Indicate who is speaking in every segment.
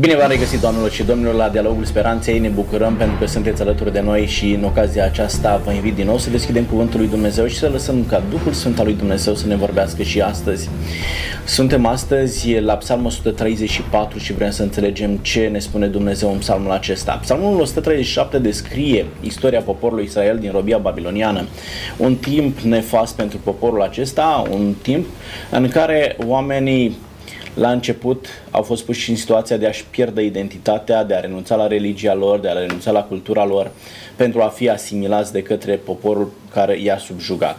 Speaker 1: Bine v-am regăsit, doamnelor și domnilor, la Dialogul Speranței. Ne bucurăm pentru că sunteți alături de noi și în ocazia aceasta vă invit din nou să deschidem Cuvântul lui Dumnezeu și să lăsăm ca Duhul Sfânt al lui Dumnezeu să ne vorbească și astăzi. Suntem astăzi la Psalmul 134 și vrem să înțelegem ce ne spune Dumnezeu în psalmul acesta. Psalmul 137 descrie istoria poporului Israel din robia babiloniană. Un timp nefast pentru poporul acesta, un timp în care oamenii la început au fost puși în situația de a-și pierde identitatea, de a renunța la religia lor, de a renunța la cultura lor, pentru a fi asimilați de către poporul care i-a subjugat.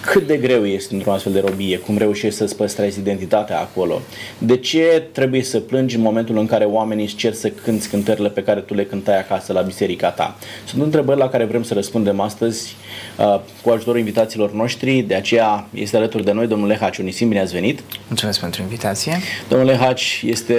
Speaker 1: Cât de greu este într-o astfel de robie? Cum reușești să-ți păstrezi identitatea acolo? De ce trebuie să plângi în momentul în care oamenii îți cer să cânți cântările pe care tu le cântai acasă la biserica ta? Sunt întrebări la care vrem să răspundem astăzi uh, cu ajutorul invitațiilor noștri, de aceea este alături de noi domnul Lehaci Unisim, bine ați venit!
Speaker 2: Mulțumesc pentru invitație!
Speaker 1: Domnul Lehaci este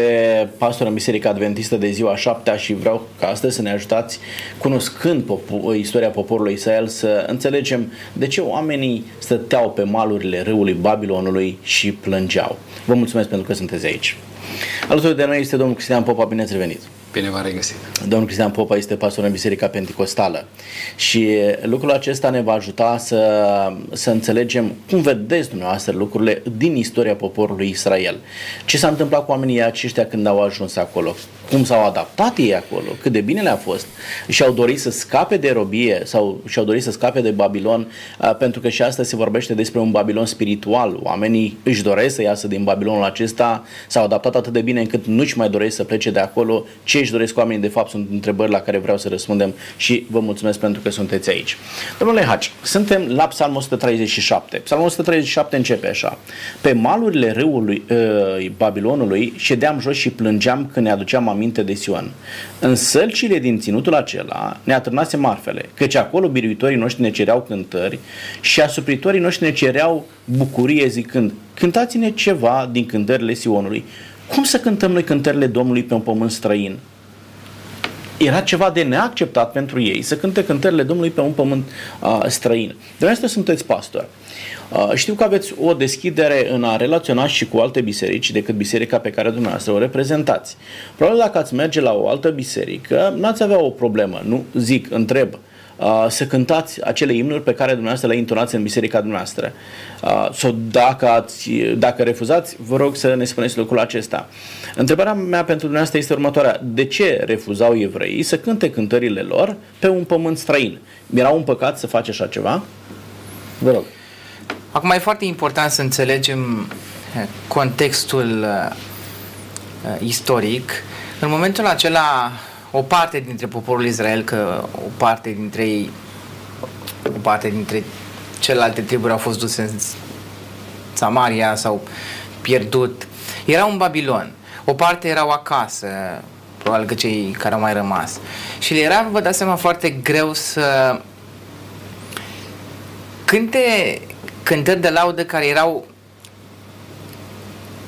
Speaker 1: pastor în Biserica Adventistă de ziua șaptea și vreau ca astăzi să ne ajutați, cunoscând popo- istoria poporului Israel, să înțelegem înțelegem de ce oamenii stăteau pe malurile râului Babilonului și plângeau. Vă mulțumesc pentru că sunteți aici. Alături de noi este domnul Cristian Popa, bine ați revenit!
Speaker 3: Bine v-am regăsit.
Speaker 1: Domnul Cristian Popa este pastor în Biserica Pentecostală și lucrul acesta ne va ajuta să, să înțelegem cum vedeți dumneavoastră lucrurile din istoria poporului Israel. Ce s-a întâmplat cu oamenii aceștia când au ajuns acolo? Cum s-au adaptat ei acolo? Cât de bine le-a fost? Și-au dorit să scape de robie sau și-au dorit să scape de Babilon pentru că și asta se vorbește despre un Babilon spiritual. Oamenii își doresc să iasă din Babilonul acesta, s-au adaptat atât de bine încât nu-și mai doresc să plece de acolo. Ce își doresc oamenii, de fapt, sunt întrebări la care vreau să răspundem și vă mulțumesc pentru că sunteți aici. Domnule Haci, suntem la Psalmul 137. Psalmul 137 începe așa. Pe malurile râului uh, Babilonului ședeam jos și plângeam când ne aduceam aminte de Sion. În sălcile din ținutul acela ne atârnase marfele, căci acolo biruitorii noștri ne cereau cântări și asupritorii noștri ne cereau bucurie zicând, cântați-ne ceva din cântările Sionului. Cum să cântăm noi cântările Domnului pe un pământ străin? Era ceva de neacceptat pentru ei să cânte cântările Domnului pe un pământ uh, străin. De asta sunteți pastor. Uh, știu că aveți o deschidere în a relaționa și cu alte biserici decât biserica pe care dumneavoastră o reprezentați. Probabil dacă ați merge la o altă biserică, n-ați avea o problemă. Nu zic, întreb. Uh, uh, să cântați acele imnuri pe care dumneavoastră le intonați în biserica dumneavoastră. Uh, sau dacă, ați, dacă refuzați, vă rog să ne spuneți lucrul acesta. Întrebarea mea pentru dumneavoastră este următoarea. De ce refuzau evreii să cânte cântările lor pe un pământ străin? Era un păcat să faci așa ceva? Vă rog.
Speaker 2: Acum e foarte important să înțelegem eh, contextul uh, istoric. În momentul acela o parte dintre poporul Israel, că o parte dintre ei, o parte dintre celelalte triburi au fost duse în Samaria sau pierdut, erau în Babilon. O parte erau acasă, probabil că cei care au mai rămas. Și le era, vă dați seama, foarte greu să cânte cântări de laudă care erau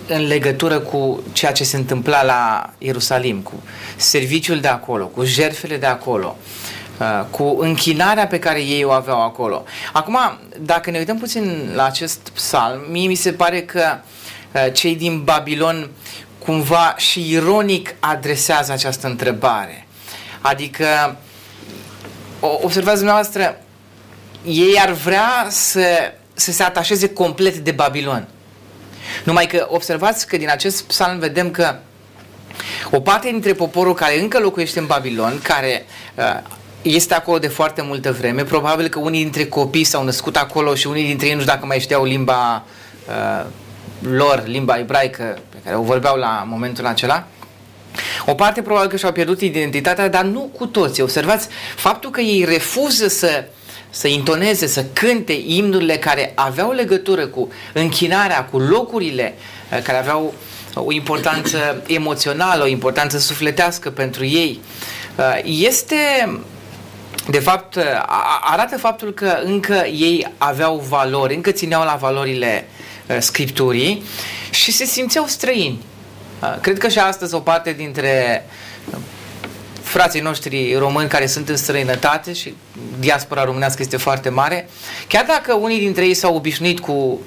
Speaker 2: în legătură cu ceea ce se întâmpla la Ierusalim, cu serviciul de acolo, cu jertfele de acolo, uh, cu închinarea pe care ei o aveau acolo. Acum, dacă ne uităm puțin la acest psalm, mie mi se pare că uh, cei din Babilon cumva și ironic adresează această întrebare. Adică, observați dumneavoastră, ei ar vrea să, să se atașeze complet de Babilon. Numai că observați că din acest psalm vedem că o parte dintre poporul care încă locuiește în Babilon, care uh, este acolo de foarte multă vreme, probabil că unii dintre copii s-au născut acolo și unii dintre ei nu știu dacă mai știau limba uh, lor, limba ebraică pe care o vorbeau la momentul acela, o parte probabil că și-au pierdut identitatea, dar nu cu toți. Observați, faptul că ei refuză să uh, să intoneze, să cânte imnurile care aveau legătură cu închinarea, cu locurile uh, care aveau o importanță emoțională, o importanță sufletească pentru ei. Uh, este, de fapt, uh, arată faptul că încă ei aveau valori, încă țineau la valorile Scripturii și se simțeau străini. Cred că și astăzi o parte dintre frații noștri români care sunt în străinătate și diaspora românească este foarte mare, chiar dacă unii dintre ei s-au obișnuit cu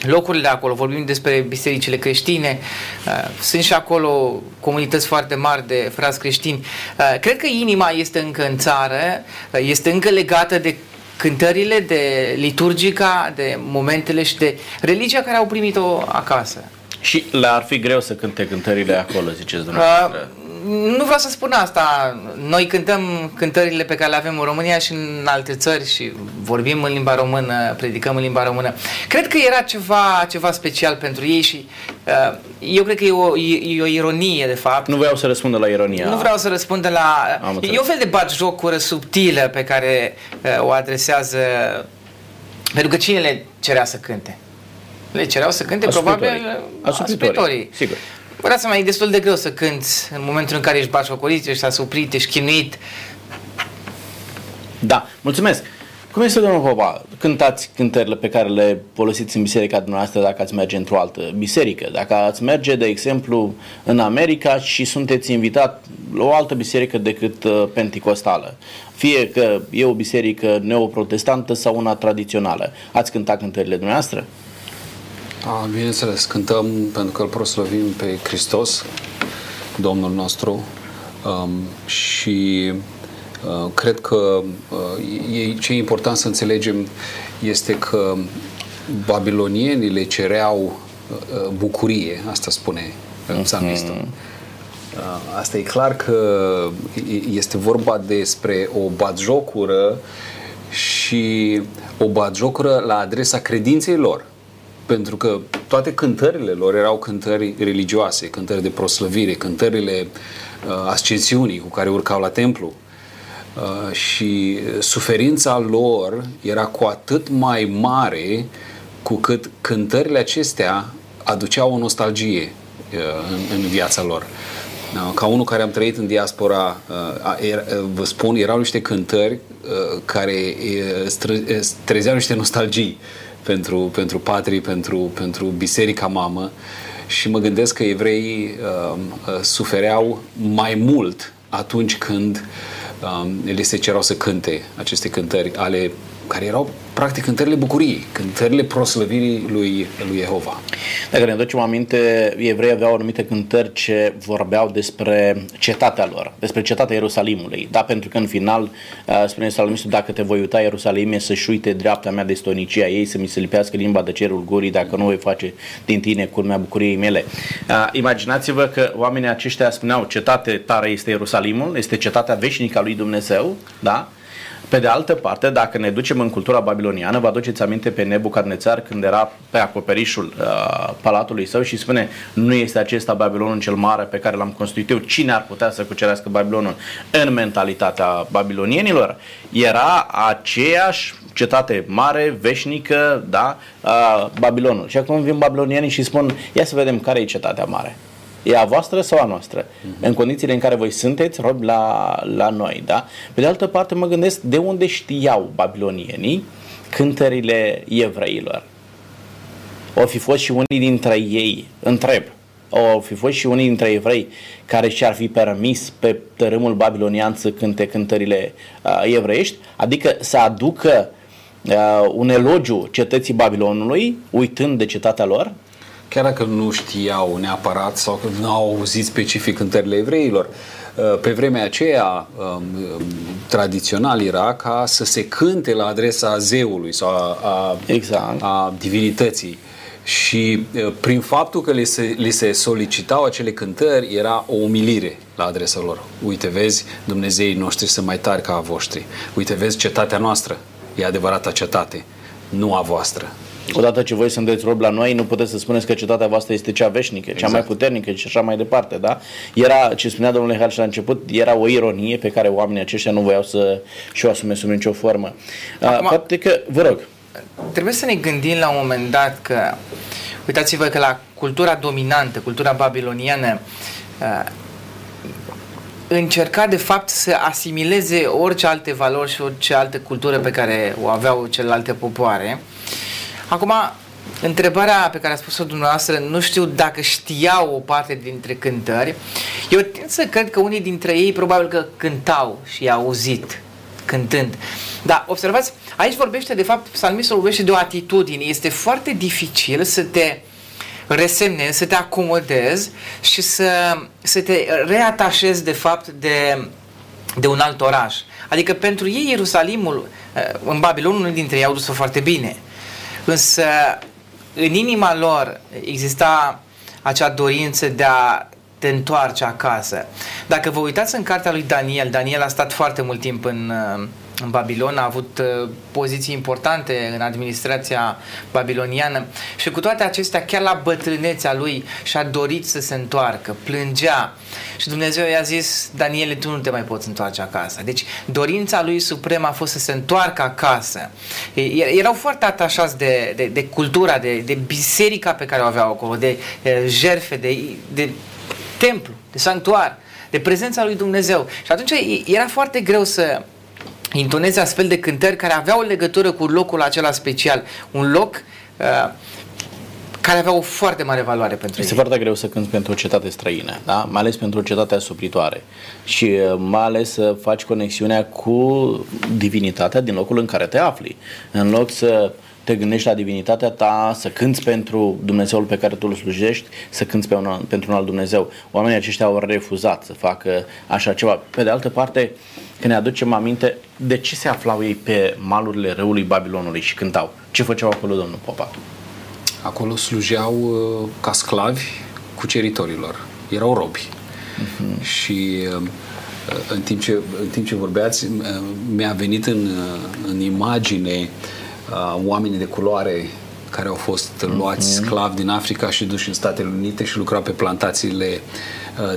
Speaker 2: locurile de acolo, vorbim despre bisericile creștine, uh, sunt și acolo comunități foarte mari de frați creștini. Uh, cred că inima este încă în țară, uh, este încă legată de cântările, de liturgica, de momentele și de religia care au primit-o acasă.
Speaker 1: Și le-ar fi greu să cânte cântările acolo, ziceți dumneavoastră. Uh,
Speaker 2: nu vreau să spun asta. Noi cântăm cântările pe care le avem în România și în alte țări și vorbim în limba română, predicăm în limba română. Cred că era ceva, ceva special pentru ei și uh, eu cred că e o, e, e o ironie, de fapt.
Speaker 1: Nu vreau să răspundă la ironia.
Speaker 2: Nu vreau să răspundă la... e un fel de jocură subtilă pe care uh, o adresează... Pentru că cine le cerea să cânte? Le cereau să cânte
Speaker 1: asupitorii.
Speaker 2: probabil
Speaker 1: asupitorii. asupitorii. Sigur.
Speaker 2: Vă dați seama, e destul de greu să cânti în momentul în care ești bașocorit, ești asuprit, ești chinuit.
Speaker 1: Da, mulțumesc. Cum este, domnul Popa? Cântați cântările pe care le folosiți în biserica dumneavoastră dacă ați merge într-o altă biserică. Dacă ați merge, de exemplu, în America și sunteți invitat la o altă biserică decât uh, penticostală, fie că e o biserică neoprotestantă sau una tradițională, ați cântat cântările dumneavoastră?
Speaker 3: A, bineînțeles, cântăm pentru că îl proslăvim pe Hristos, Domnul nostru, um, și uh, cred că uh, e, ce e important să înțelegem este că babilonienii le cereau uh, bucurie, asta spune psalmistul. Uh-huh. Asta e clar că este vorba despre o batjocură și o batjocură la adresa credinței lor pentru că toate cântările lor erau cântări religioase, cântări de proslăvire, cântările uh, ascensiunii cu care urcau la templu. Uh, și suferința lor era cu atât mai mare cu cât cântările acestea aduceau o nostalgie uh, în, în viața lor. Uh, ca unul care am trăit în diaspora, uh, er, uh, vă spun, erau niște cântări uh, care uh, trezeau niște nostalgii pentru, pentru patrii, pentru, pentru biserica mamă. Și mă gândesc că evreii uh, uh, sufereau mai mult atunci când uh, li se cerau să cânte aceste cântări ale care erau practic cântările bucuriei, cântările proslăvirii lui, lui Jehova.
Speaker 1: Dacă ne ducem aminte, evrei aveau anumite cântări ce vorbeau despre cetatea lor, despre cetatea Ierusalimului. Da, pentru că în final uh, spune Salmistul, dacă te voi uita Ierusalime, să-și uite dreapta mea de stonicia ei, să mi se lipească limba de cerul gurii, dacă nu voi face din tine culmea bucuriei mele. Uh, imaginați-vă că oamenii aceștia spuneau, cetate tare este Ierusalimul, este cetatea veșnică a lui Dumnezeu, da? Pe de altă parte, dacă ne ducem în cultura babiloniană, vă aduceți aminte pe Nebucadnețar când era pe acoperișul uh, palatului său și spune nu este acesta Babilonul cel mare pe care l-am construit eu, cine ar putea să cucerească Babilonul? În mentalitatea babilonienilor era aceeași cetate mare, veșnică, da, uh, Babilonul. Și acum vin babilonienii și spun, ia să vedem care e cetatea mare. E a voastră sau a noastră? Uh-huh. În condițiile în care voi sunteți robi la, la noi, da? Pe de altă parte mă gândesc de unde știau babilonienii cântările evreilor. O fi fost și unii dintre ei, întreb, au fi fost și unii dintre evrei care și-ar fi permis pe tărâmul babilonian să cânte cântările uh, evreiești, adică să aducă uh, un elogiu cetății Babilonului, uitând de cetatea lor,
Speaker 3: chiar dacă nu știau neapărat sau că nu au auzit specific cântările evreilor. Uh, pe vremea aceea, um, um, tradițional era ca să se cânte la adresa zeului sau a, a,
Speaker 1: exact.
Speaker 3: a divinității. Și uh, prin faptul că li se, li se solicitau acele cântări, era o umilire la adresa lor. Uite, vezi, Dumnezeii noștri sunt mai tari ca a voștri. Uite, vezi, cetatea noastră e adevărata cetate, nu a voastră.
Speaker 1: Odată ce voi sunteți rob la noi, nu puteți să spuneți că cetatea voastră este cea veșnică, exact. cea mai exact. puternică și așa mai departe, da? Era, ce spunea domnul Harș la început, era o ironie pe care oamenii aceștia nu voiau să și-o asume sub nicio formă. Acum, Poate că, vă rog.
Speaker 2: Trebuie să ne gândim la un moment dat că, uitați-vă că la cultura dominantă, cultura babiloniană, încerca de fapt să asimileze orice alte valori și orice altă cultură pe care o aveau celelalte popoare Acum, întrebarea pe care a spus-o dumneavoastră, nu știu dacă știau o parte dintre cântări. Eu tind să cred că unii dintre ei probabil că cântau și i-au auzit cântând. Dar observați, aici vorbește de fapt, psalmistul vorbește de o atitudine. Este foarte dificil să te resemnezi, să te acomodezi și să, să te reatașezi de fapt de, de un alt oraș. Adică pentru ei Ierusalimul, eh, în Babilon, unul dintre ei au dus-o foarte bine. Însă în inima lor exista acea dorință de a te întoarce acasă. Dacă vă uitați în cartea lui Daniel, Daniel a stat foarte mult timp în, eh, în Babilon, a avut uh, poziții importante în administrația babiloniană și cu toate acestea, chiar la bătrânețea lui și-a dorit să se întoarcă, plângea și Dumnezeu i-a zis, Daniele, tu nu te mai poți întoarce acasă. Deci dorința lui supremă a fost să se întoarcă acasă. Erau foarte atașați de, de, de cultura, de, de biserica pe care o aveau acolo, de, de jerfe, de, de templu, de sanctuar, de prezența lui Dumnezeu. Și atunci era foarte greu să intoneze astfel de cântări care aveau legătură cu locul acela special. Un loc uh, care avea o foarte mare valoare pentru
Speaker 1: este
Speaker 2: ei.
Speaker 1: foarte greu să cânti pentru o cetate străină, da? mai ales pentru o cetate asupritoare și uh, mai ales să faci conexiunea cu divinitatea din locul în care te afli. În loc să te gândești la divinitatea ta, să cânți pentru Dumnezeul pe care tu îl slujești, să cânți pe un, pentru un alt Dumnezeu. Oamenii aceștia au refuzat să facă așa ceva. Pe de altă parte, când ne aducem aminte de ce se aflau ei pe malurile râului Babilonului și cântau. Ce făceau acolo, domnul Popa?
Speaker 3: Acolo slujeau uh, ca sclavi cuceritorilor. Erau robi. Uh-huh. Și uh, în timp ce, în timp ce vorbeați, uh, mi-a venit în, în imagine oamenii de culoare care au fost luați uh-huh. sclavi din Africa și duși în Statele Unite și lucrau pe plantațiile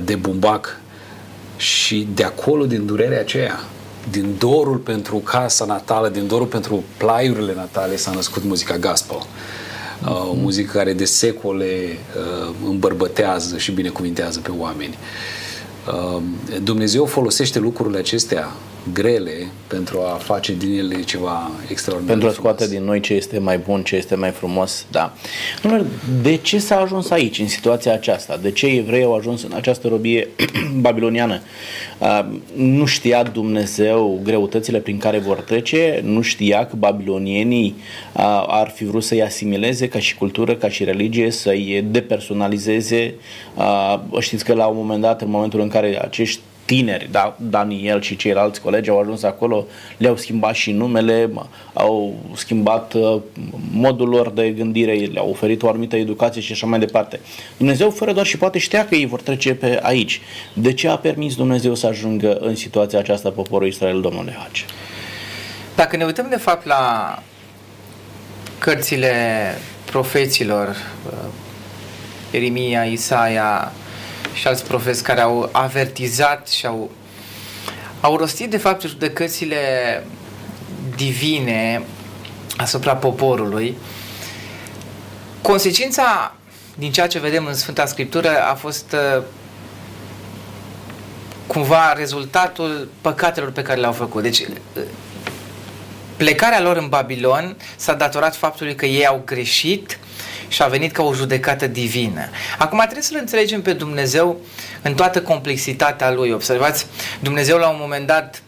Speaker 3: de bumbac și de acolo, din durerea aceea, din dorul pentru casa natală, din dorul pentru plaiurile natale s-a născut muzica gospel. Uh, o muzică care de secole uh, îmbărbătează și binecuvintează pe oameni. Uh, Dumnezeu folosește lucrurile acestea grele pentru a face din ele ceva extraordinar.
Speaker 1: Pentru a scoate din noi ce este mai bun, ce este mai frumos, da. De ce s-a ajuns aici, în situația aceasta? De ce evrei au ajuns în această robie babiloniană? Nu știa Dumnezeu greutățile prin care vor trece, nu știa că babilonienii ar fi vrut să-i asimileze ca și cultură, ca și religie, să-i depersonalizeze. Știți că la un moment dat, în momentul în care acești tineri, da, Daniel și ceilalți colegi au ajuns acolo, le-au schimbat și numele, au schimbat uh, modul lor de gândire, le-au oferit o anumită educație și așa mai departe. Dumnezeu fără doar și poate știa că ei vor trece pe aici. De ce a permis Dumnezeu să ajungă în situația aceasta poporul Israel, domnule Hage?
Speaker 2: Dacă ne uităm de fapt la cărțile profeților, uh, Erimia, Isaia, și alți profeți care au avertizat și au, au rostit de fapt judecățile divine asupra poporului. Consecința din ceea ce vedem în Sfânta Scriptură a fost uh, cumva rezultatul păcatelor pe care le-au făcut. Deci uh, plecarea lor în Babilon s-a datorat faptului că ei au greșit și a venit ca o judecată divină. Acum trebuie să-L înțelegem pe Dumnezeu în toată complexitatea Lui. Observați, Dumnezeu la un moment dat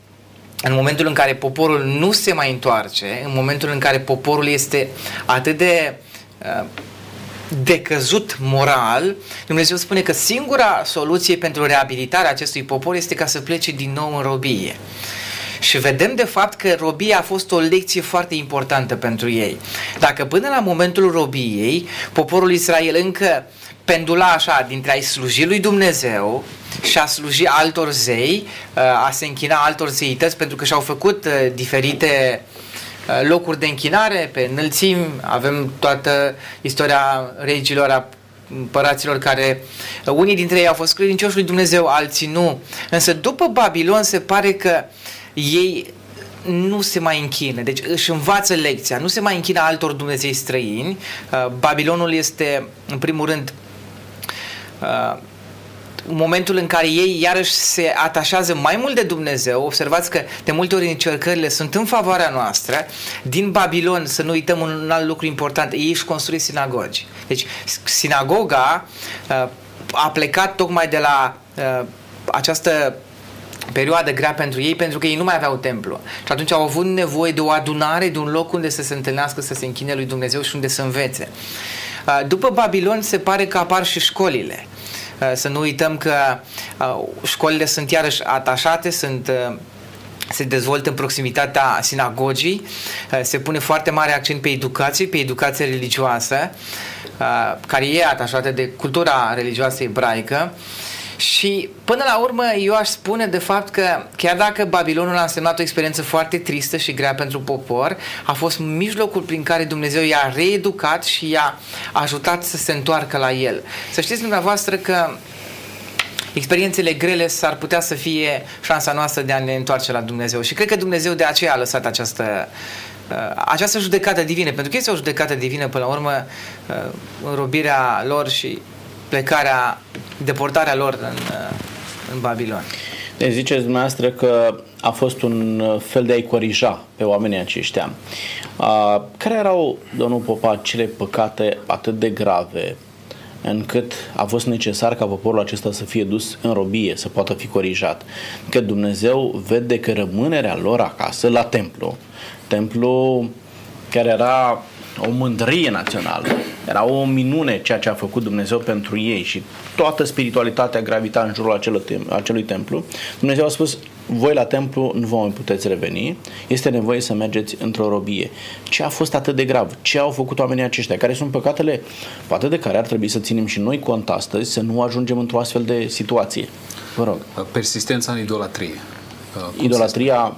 Speaker 2: în momentul în care poporul nu se mai întoarce, în momentul în care poporul este atât de uh, decăzut moral, Dumnezeu spune că singura soluție pentru reabilitarea acestui popor este ca să plece din nou în robie. Și vedem de fapt că robia a fost o lecție foarte importantă pentru ei. Dacă până la momentul robiei, poporul Israel încă pendula așa dintre a-i sluji lui Dumnezeu și a sluji altor zei, a se închina altor zeități pentru că și-au făcut uh, diferite uh, locuri de închinare pe înălțimi, avem toată istoria regilor a împăraților care uh, unii dintre ei au fost credincioși lui Dumnezeu, alții nu. Însă după Babilon se pare că ei nu se mai închină, deci își învață lecția, nu se mai închină altor Dumnezei străini. Uh, Babilonul este, în primul rând, uh, momentul în care ei iarăși se atașează mai mult de Dumnezeu, observați că de multe ori încercările sunt în favoarea noastră, din Babilon, să nu uităm un alt lucru important, ei își construiesc sinagogi. Deci sinagoga uh, a plecat tocmai de la această perioadă grea pentru ei pentru că ei nu mai aveau templu. Și atunci au avut nevoie de o adunare, de un loc unde să se întâlnească, să se închine lui Dumnezeu și unde să învețe. Uh, după Babilon se pare că apar și școlile. Uh, să nu uităm că uh, școlile sunt iarăși atașate, sunt se dezvoltă în proximitatea sinagogii, se pune foarte mare accent pe educație, pe educație religioasă, care e atașată de cultura religioasă ebraică și până la urmă eu aș spune de fapt că chiar dacă Babilonul a însemnat o experiență foarte tristă și grea pentru popor, a fost mijlocul prin care Dumnezeu i-a reeducat și i-a ajutat să se întoarcă la el. Să știți dumneavoastră că experiențele grele s-ar putea să fie șansa noastră de a ne întoarce la Dumnezeu. Și cred că Dumnezeu de aceea a lăsat această, uh, această judecată divină, pentru că este o judecată divină până la urmă uh, înrobirea lor și plecarea, deportarea lor în, uh, în Babilon.
Speaker 1: Deci ziceți dumneavoastră că a fost un fel de a-i corija pe oamenii aceștia. Care erau, domnul Popa, cele păcate atât de grave încât a fost necesar ca poporul acesta să fie dus în robie, să poată fi corijat. Că Dumnezeu vede că rămânerea lor acasă, la templu, templu care era o mândrie națională. Era o minune ceea ce a făcut Dumnezeu pentru ei și toată spiritualitatea gravita în jurul acelui templu. Dumnezeu a spus, voi la templu nu vă mai puteți reveni, este nevoie să mergeți într-o robie. Ce a fost atât de grav? Ce au făcut oamenii aceștia? Care sunt păcatele, poate de care ar trebui să ținem și noi cont astăzi, să nu ajungem într-o astfel de situație? Vă rog.
Speaker 3: Persistența în idolatrie.
Speaker 1: Idolatria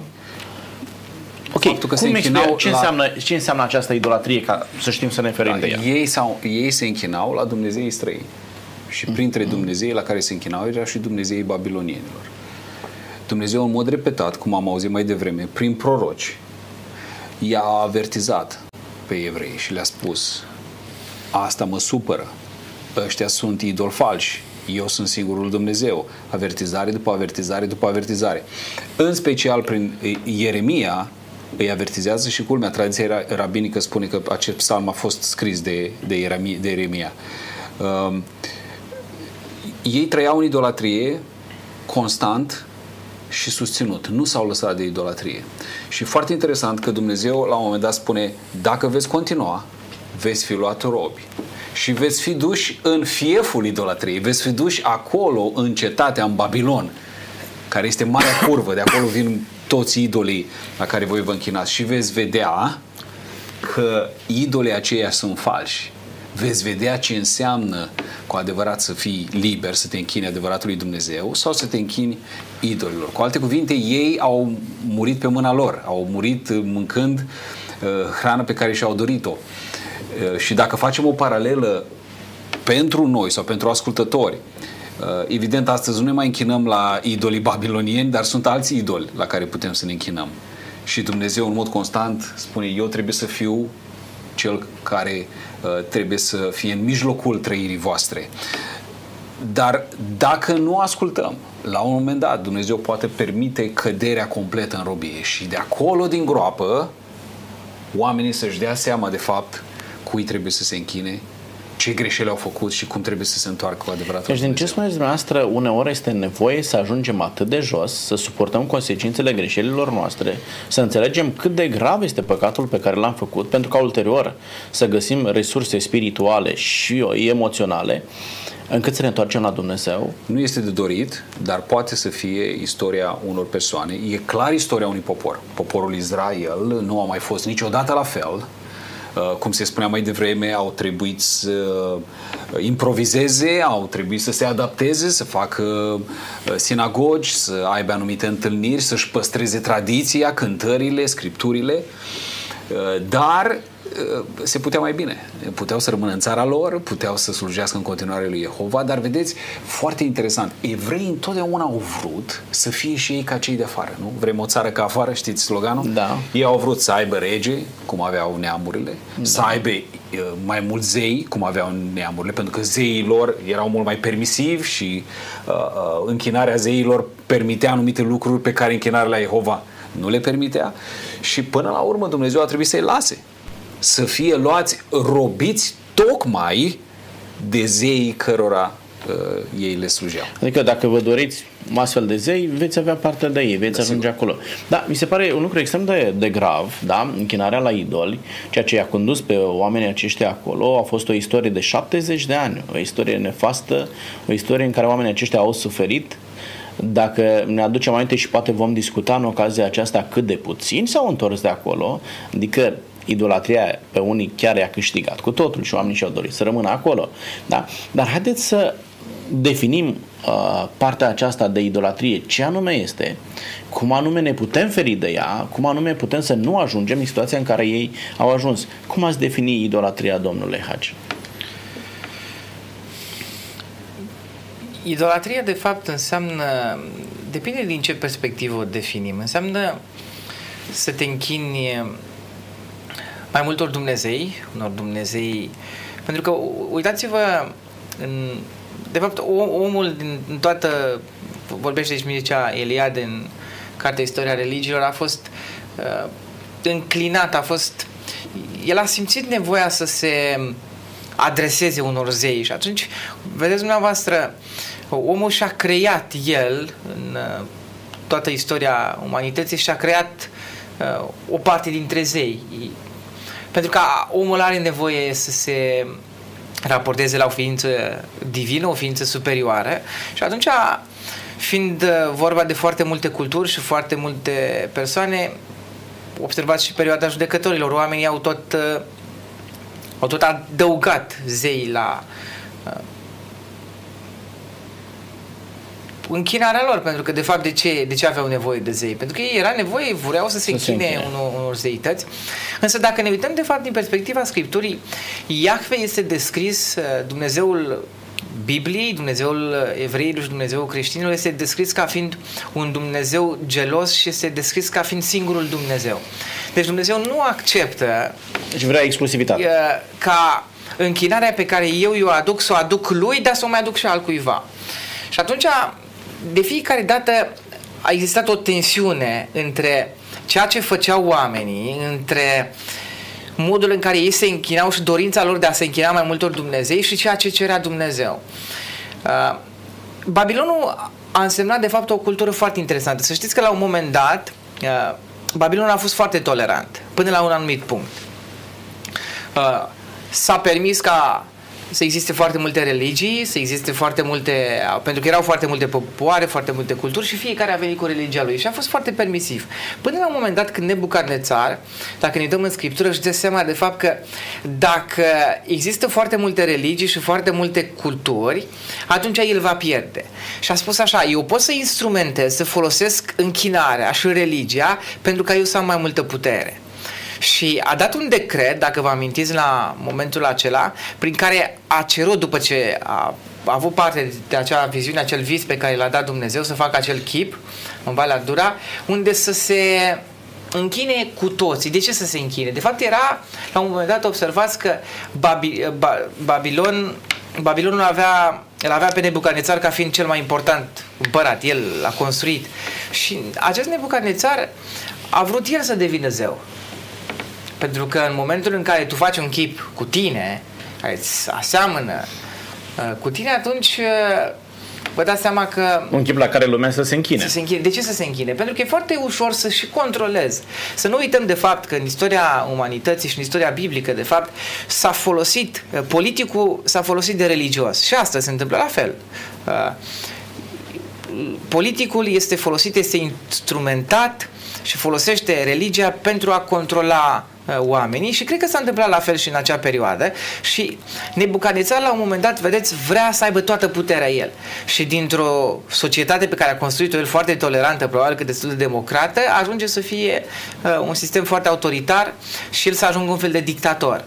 Speaker 1: Ok, Faptul că Cum se închinau ce, la... înseamnă, ce înseamnă această idolatrie, ca să știm să ne ferim da, de ea?
Speaker 3: Ei, sau, ei se închinau la Dumnezei străini. Și printre mm-hmm. Dumnezei la care se închinau era și Dumnezeii babilonienilor. Dumnezeu în mod repetat, cum am auzit mai devreme, prin proroci, i-a avertizat pe evrei și le-a spus asta mă supără, ăștia sunt idol falși, eu sunt singurul Dumnezeu. Avertizare după avertizare după avertizare. În special prin Ieremia, îi avertizează și culmea, tradiția rabinică spune că acest psalm a fost scris de, de, Ieremia. De Ieremia. Uh, ei trăiau în idolatrie constant și susținut. Nu s-au lăsat de idolatrie. Și foarte interesant că Dumnezeu la un moment dat spune dacă veți continua, veți fi luat robi și veți fi duși în fieful idolatriei, veți fi duși acolo în cetatea, în Babilon, care este marea curvă, de acolo vin toți idolii la care voi vă închinați și veți vedea că idolii aceia sunt falși. Veți vedea ce înseamnă cu adevărat să fii liber, să te închini adevăratului Dumnezeu sau să te închini idolilor. Cu alte cuvinte, ei au murit pe mâna lor, au murit mâncând uh, hrană pe care și-au dorit-o. Uh, și dacă facem o paralelă pentru noi sau pentru ascultători, Uh, evident, astăzi nu ne mai închinăm la idolii babilonieni, dar sunt alți idoli la care putem să ne închinăm. Și Dumnezeu, în mod constant, spune, eu trebuie să fiu cel care uh, trebuie să fie în mijlocul trăirii voastre. Dar dacă nu ascultăm, la un moment dat Dumnezeu poate permite căderea completă în robie și de acolo din groapă oamenii să-și dea seama de fapt cui trebuie să se închine ce greșeli au făcut și cum trebuie să se întoarcă cu adevărat.
Speaker 1: Deci, din ce spuneți dumneavoastră, uneori este nevoie să ajungem atât de jos, să suportăm consecințele greșelilor noastre, să înțelegem cât de grav este păcatul pe care l-am făcut, pentru ca ulterior să găsim resurse spirituale și emoționale încât să ne întoarcem la Dumnezeu.
Speaker 3: Nu este de dorit, dar poate să fie istoria unor persoane. E clar istoria unui popor. Poporul Israel nu a mai fost niciodată la fel Uh, cum se spunea mai devreme, au trebuit să uh, improvizeze, au trebuit să se adapteze, să facă uh, sinagogi, să aibă anumite întâlniri, să-și păstreze tradiția, cântările, scripturile, dar Uh, se putea mai bine. Puteau să rămână în țara lor, puteau să slujească în continuare lui Jehova, dar vedeți, foarte interesant, evreii întotdeauna au vrut să fie și ei ca cei de afară, nu? Vrem o țară ca afară, știți sloganul?
Speaker 1: Da.
Speaker 3: Ei au vrut să aibă rege, cum aveau neamurile, da. să aibă uh, mai mulți zei, cum aveau neamurile, pentru că zeii lor erau mult mai permisivi și uh, uh, închinarea zeilor permitea anumite lucruri pe care închinarea la Jehova nu le permitea și până la urmă Dumnezeu a trebuit să-i lase să fie luați robiți tocmai de zeii cărora uh, ei le slujeau.
Speaker 1: Adică dacă vă doriți astfel de zei, veți avea parte de ei, veți
Speaker 3: Da,
Speaker 1: ajunge acolo. Da, mi se pare un lucru extrem de, de grav, da, închinarea la idoli, ceea ce i-a condus pe oamenii aceștia acolo a fost o istorie de 70 de ani, o istorie nefastă, o istorie în care oamenii aceștia au suferit, dacă ne aducem aminte și poate vom discuta în ocazia aceasta cât de puțin s-au întors de acolo, adică idolatria pe unii chiar i-a câștigat cu totul și oamenii și-au dorit să rămână acolo. Da? Dar haideți să definim uh, partea aceasta de idolatrie, ce anume este, cum anume ne putem feri de ea, cum anume putem să nu ajungem în situația în care ei au ajuns. Cum ați defini idolatria, domnule Hagi?
Speaker 2: Idolatria, de fapt, înseamnă, depinde din ce perspectivă o definim, înseamnă să te închini mai multor Dumnezei, unor Dumnezei, pentru că uitați-vă, în, de fapt, omul din în toată, vorbește aici Mircea Eliade în Cartea Istoria Religiilor, a fost uh, înclinat, a fost, el a simțit nevoia să se adreseze unor zei și atunci, vedeți dumneavoastră, omul și-a creat el în uh, toată istoria umanității și-a creat uh, o parte dintre zei. Pentru că omul are nevoie să se raporteze la o ființă divină, o ființă superioară. Și atunci, fiind uh, vorba de foarte multe culturi și foarte multe persoane, observați și perioada judecătorilor, oamenii au tot, uh, au tot adăugat zei la uh, închinarea lor, pentru că de fapt de ce, de ce aveau nevoie de zei? Pentru că ei era nevoie, vreau să se să închine, se închine. Unor, unor zeități. Însă dacă ne uităm de fapt din perspectiva Scripturii, Iahve este descris, Dumnezeul Bibliei, Dumnezeul evreilor și Dumnezeul creștinilor este descris ca fiind un Dumnezeu gelos și este descris ca fiind singurul Dumnezeu. Deci Dumnezeu nu acceptă
Speaker 1: deci vrea exclusivitate.
Speaker 2: ca închinarea pe care eu o aduc să o aduc lui, dar să o mai aduc și altcuiva. Și atunci de fiecare dată a existat o tensiune între ceea ce făceau oamenii, între modul în care ei se închinau și dorința lor de a se închina mai multor Dumnezei și ceea ce cerea Dumnezeu. Uh, Babilonul a însemnat de fapt o cultură foarte interesantă. Să știți că la un moment dat uh, Babilonul a fost foarte tolerant până la un anumit punct. Uh, s-a permis ca să existe foarte multe religii, să existe foarte multe, pentru că erau foarte multe popoare, foarte multe culturi și fiecare a venit cu religia lui și a fost foarte permisiv. Până la un moment dat când Nebucarnețar, dacă ne dăm în scriptură, își dă seama de fapt că dacă există foarte multe religii și foarte multe culturi, atunci el va pierde. Și a spus așa, eu pot să instrumentez, să folosesc închinarea și religia pentru ca eu să am mai multă putere. Și a dat un decret, dacă vă amintiți la momentul acela, prin care a cerut după ce a, a avut parte de acea viziune, acel vis pe care l-a dat Dumnezeu să facă acel chip în Valea Dura, unde să se închine cu toții. De ce să se închine? De fapt era, la un moment dat observați că Babi, ba, Babilon, Babilonul avea, el avea pe Nebucanețar ca fiind cel mai important împărat. El l-a construit. Și acest Nebucanețar a vrut el să devină zeu. Pentru că în momentul în care tu faci un chip cu tine, care îți aseamănă uh, cu tine, atunci uh, vă dați seama că...
Speaker 1: Un chip la care lumea să se închine.
Speaker 2: Să se închine. De ce să se închine? Pentru că e foarte ușor să și controlezi. Să nu uităm de fapt că în istoria umanității și în istoria biblică, de fapt, s-a folosit, uh, politicul s-a folosit de religios. Și asta se întâmplă la fel. Politicul este folosit, este instrumentat și folosește religia pentru a controla Uh, oamenii și cred că s-a întâmplat la fel și în acea perioadă și Nebucanețar la un moment dat, vedeți, vrea să aibă toată puterea el și dintr-o societate pe care a construit-o el foarte tolerantă, probabil că destul de democrată, ajunge să fie uh, un sistem foarte autoritar și el să ajungă un fel de dictator.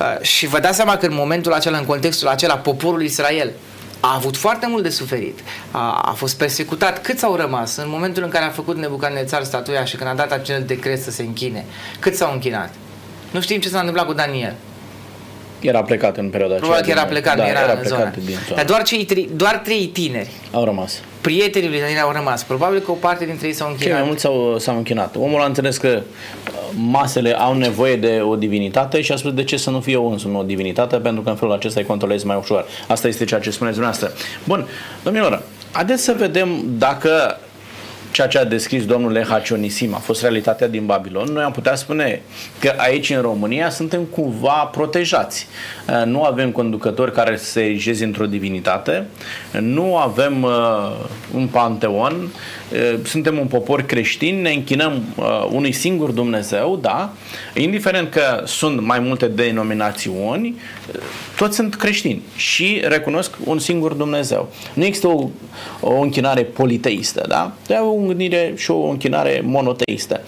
Speaker 2: Uh, și vă dați seama că în momentul acela, în contextul acela, poporul Israel a avut foarte mult de suferit, a, a fost persecutat. Câți au rămas în momentul în care a făcut Nebucannețar statuia și când a dat acel decret să se închine? Cât s-au închinat? Nu știm ce s-a întâmplat cu Daniel.
Speaker 1: Era plecat în perioada aceea.
Speaker 2: Probabil că era plecat, da, nu era, era în zona. Din zona. Dar doar, cei tri, doar trei tineri
Speaker 1: au rămas.
Speaker 2: Prietenii lui Daniel au rămas. Probabil că o parte dintre ei s-au închinat. Cei
Speaker 1: mai mulți s-au, s-au închinat. Omul a înțeles că masele au nevoie de o divinitate și a spus de ce să nu fie eu însumi o divinitate, pentru că în felul acesta îi controlezi mai ușor. Asta este ceea ce spuneți dumneavoastră. Bun, domnilor, haideți să vedem dacă ceea ce a descris domnul Lehacionisim a fost realitatea din Babilon, noi am putea spune că aici în România suntem cumva protejați. Uh, nu avem conducători care se erigeze într-o divinitate, nu avem uh, un panteon, uh, suntem un popor creștin, ne închinăm unui singur Dumnezeu, da, indiferent că sunt mai multe denominațiuni, toți sunt creștini și recunosc un singur Dumnezeu. Nu există o, o închinare politeistă, da? De o gândire și o închinare monoteistă.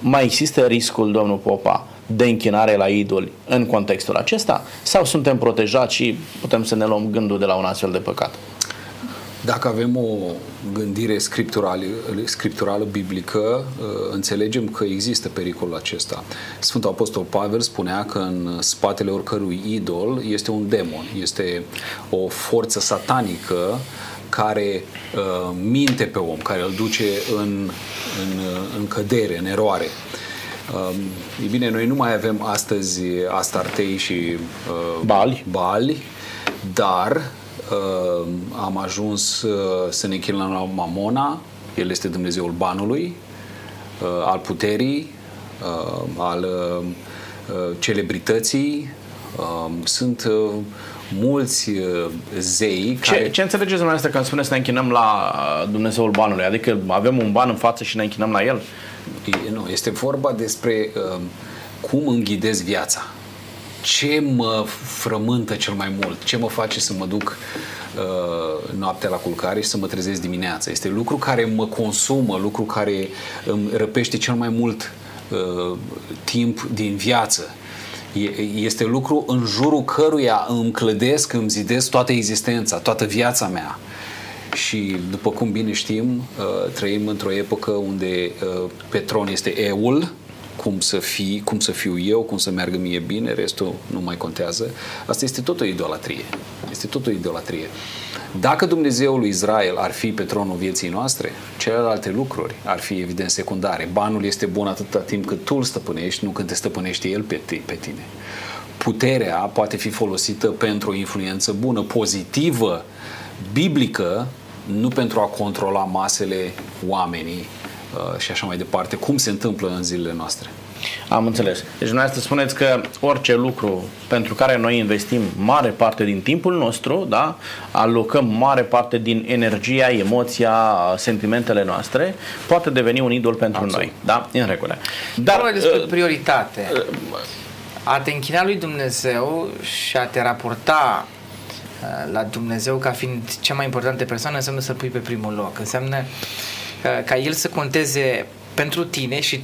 Speaker 1: Mai există riscul, domnul Popa, de închinare la idoli în contextul acesta? Sau suntem protejați și putem să ne luăm gândul de la un astfel de păcat?
Speaker 3: Dacă avem o gândire scripturală, scripturală biblică, uh, înțelegem că există pericolul acesta. Sfântul Apostol Pavel spunea că în spatele oricărui idol este un demon, este o forță satanică care uh, minte pe om, care îl duce în, în, în cădere, în eroare. Uh, e bine, noi nu mai avem astăzi Astartei și uh,
Speaker 1: Bali.
Speaker 3: Bali, dar uh, am ajuns uh, să ne închinăm la Mamona, el este Dumnezeul banului, uh, al puterii, uh, al uh, uh celebrității. Uh, sunt uh, mulți uh, zei
Speaker 1: ce, care... Ce înțelegeți dumneavoastră când spuneți să ne închinăm la uh, Dumnezeul banului? Adică avem un ban în față și ne închinăm la el?
Speaker 3: E, nu, este vorba despre uh, cum înghidez viața ce mă frământă cel mai mult, ce mă face să mă duc uh, noaptea la culcare și să mă trezesc dimineața. Este lucru care mă consumă, lucru care îmi răpește cel mai mult uh, timp din viață. Este lucru în jurul căruia îmi clădesc, îmi zidesc toată existența, toată viața mea. Și după cum bine știm, uh, trăim într-o epocă unde uh, Petron este eul, cum să, fii, cum să fiu eu, cum să meargă mie bine, restul nu mai contează. Asta este tot o idolatrie. Este tot o idolatrie. Dacă Dumnezeul lui Israel ar fi pe tronul vieții noastre, celelalte lucruri ar fi evident secundare. Banul este bun atâta timp cât tu îl stăpânești, nu când te stăpânește el pe, pe tine. Puterea poate fi folosită pentru o influență bună, pozitivă, biblică, nu pentru a controla masele oamenii Uh, și așa mai departe, cum se întâmplă în zilele noastre.
Speaker 1: Am înțeles. Deci dumneavoastră spuneți că orice lucru pentru care noi investim mare parte din timpul nostru, da, alocăm mare parte din energia, emoția, sentimentele noastre, poate deveni un idol pentru Absolut. noi. Da? În regulă.
Speaker 2: Dar Vorba despre uh, prioritate. Uh, a te închina lui Dumnezeu și a te raporta uh, la Dumnezeu ca fiind cea mai importantă persoană înseamnă să pui pe primul loc. Înseamnă uh, ca el să conteze pentru tine și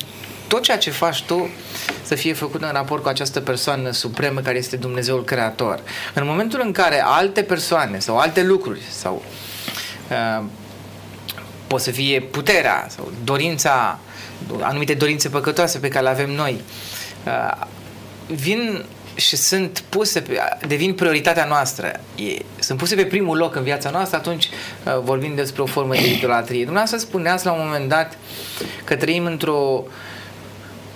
Speaker 2: tot ceea ce faci tu să fie făcut în raport cu această persoană supremă care este Dumnezeul Creator. În momentul în care alte persoane sau alte lucruri sau uh, pot să fie puterea sau dorința, anumite dorințe păcătoase pe care le avem noi, uh, vin și sunt puse, devin prioritatea noastră, e, sunt puse pe primul loc în viața noastră, atunci uh, vorbim despre o formă de idolatrie. Dumneavoastră spuneați la un moment dat că trăim într-o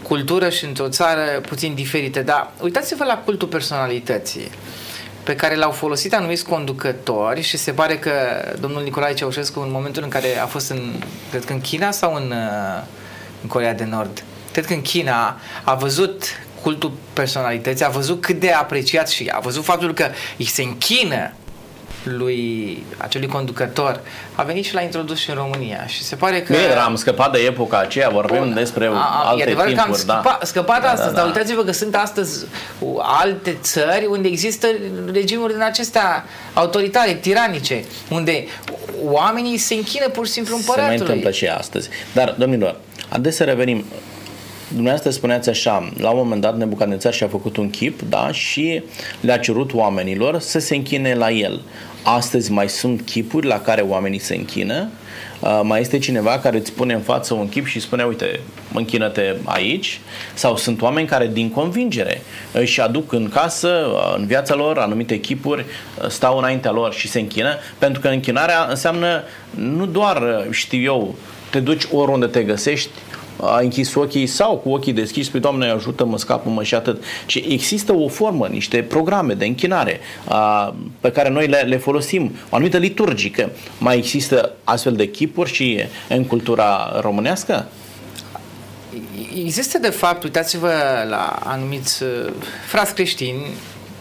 Speaker 2: cultură și într-o țară puțin diferită, dar uitați-vă la cultul personalității pe care l-au folosit anumiți conducători și se pare că domnul Nicolae Ceaușescu în momentul în care a fost în, cred că în China sau în, uh, în Corea de Nord, cred că în China a văzut cultul personalității, a văzut cât de apreciat și a văzut faptul că îi se închină lui acelui conducător a venit și l-a introdus și în România și se pare că...
Speaker 1: Bine, am scăpat de epoca aceea, vorbim Bun. despre a, alte e timpuri,
Speaker 2: că am scăpa, da. scăpat da, astăzi, da, da. dar uitați-vă că sunt astăzi alte țări unde există regimuri din acestea autoritare, tiranice, unde oamenii se închină pur și simplu împăratului.
Speaker 1: Se mai întâmplă și astăzi. Dar, domnilor, adesea revenim dumneavoastră spuneați așa, la un moment dat Nebucadnețar și-a făcut un chip, da, și le-a cerut oamenilor să se închine la el. Astăzi mai sunt chipuri la care oamenii se închină, Uh, mai este cineva care îți pune în față un chip și spune, uite, închină-te aici, sau sunt oameni care din convingere își aduc în casă, uh, în viața lor, anumite chipuri, uh, stau înaintea lor și se închină, pentru că închinarea înseamnă nu doar, știu eu, te duci oriunde te găsești, a închis ochii sau cu ochii deschiși, spui, Doamne, ajută-mă, scapă-mă și atât. Și există o formă, niște programe de închinare a, pe care noi le, le folosim, o anumită liturgică. Mai există astfel de chipuri și în cultura românească?
Speaker 2: Există de fapt, uitați-vă la anumiți uh, frați creștini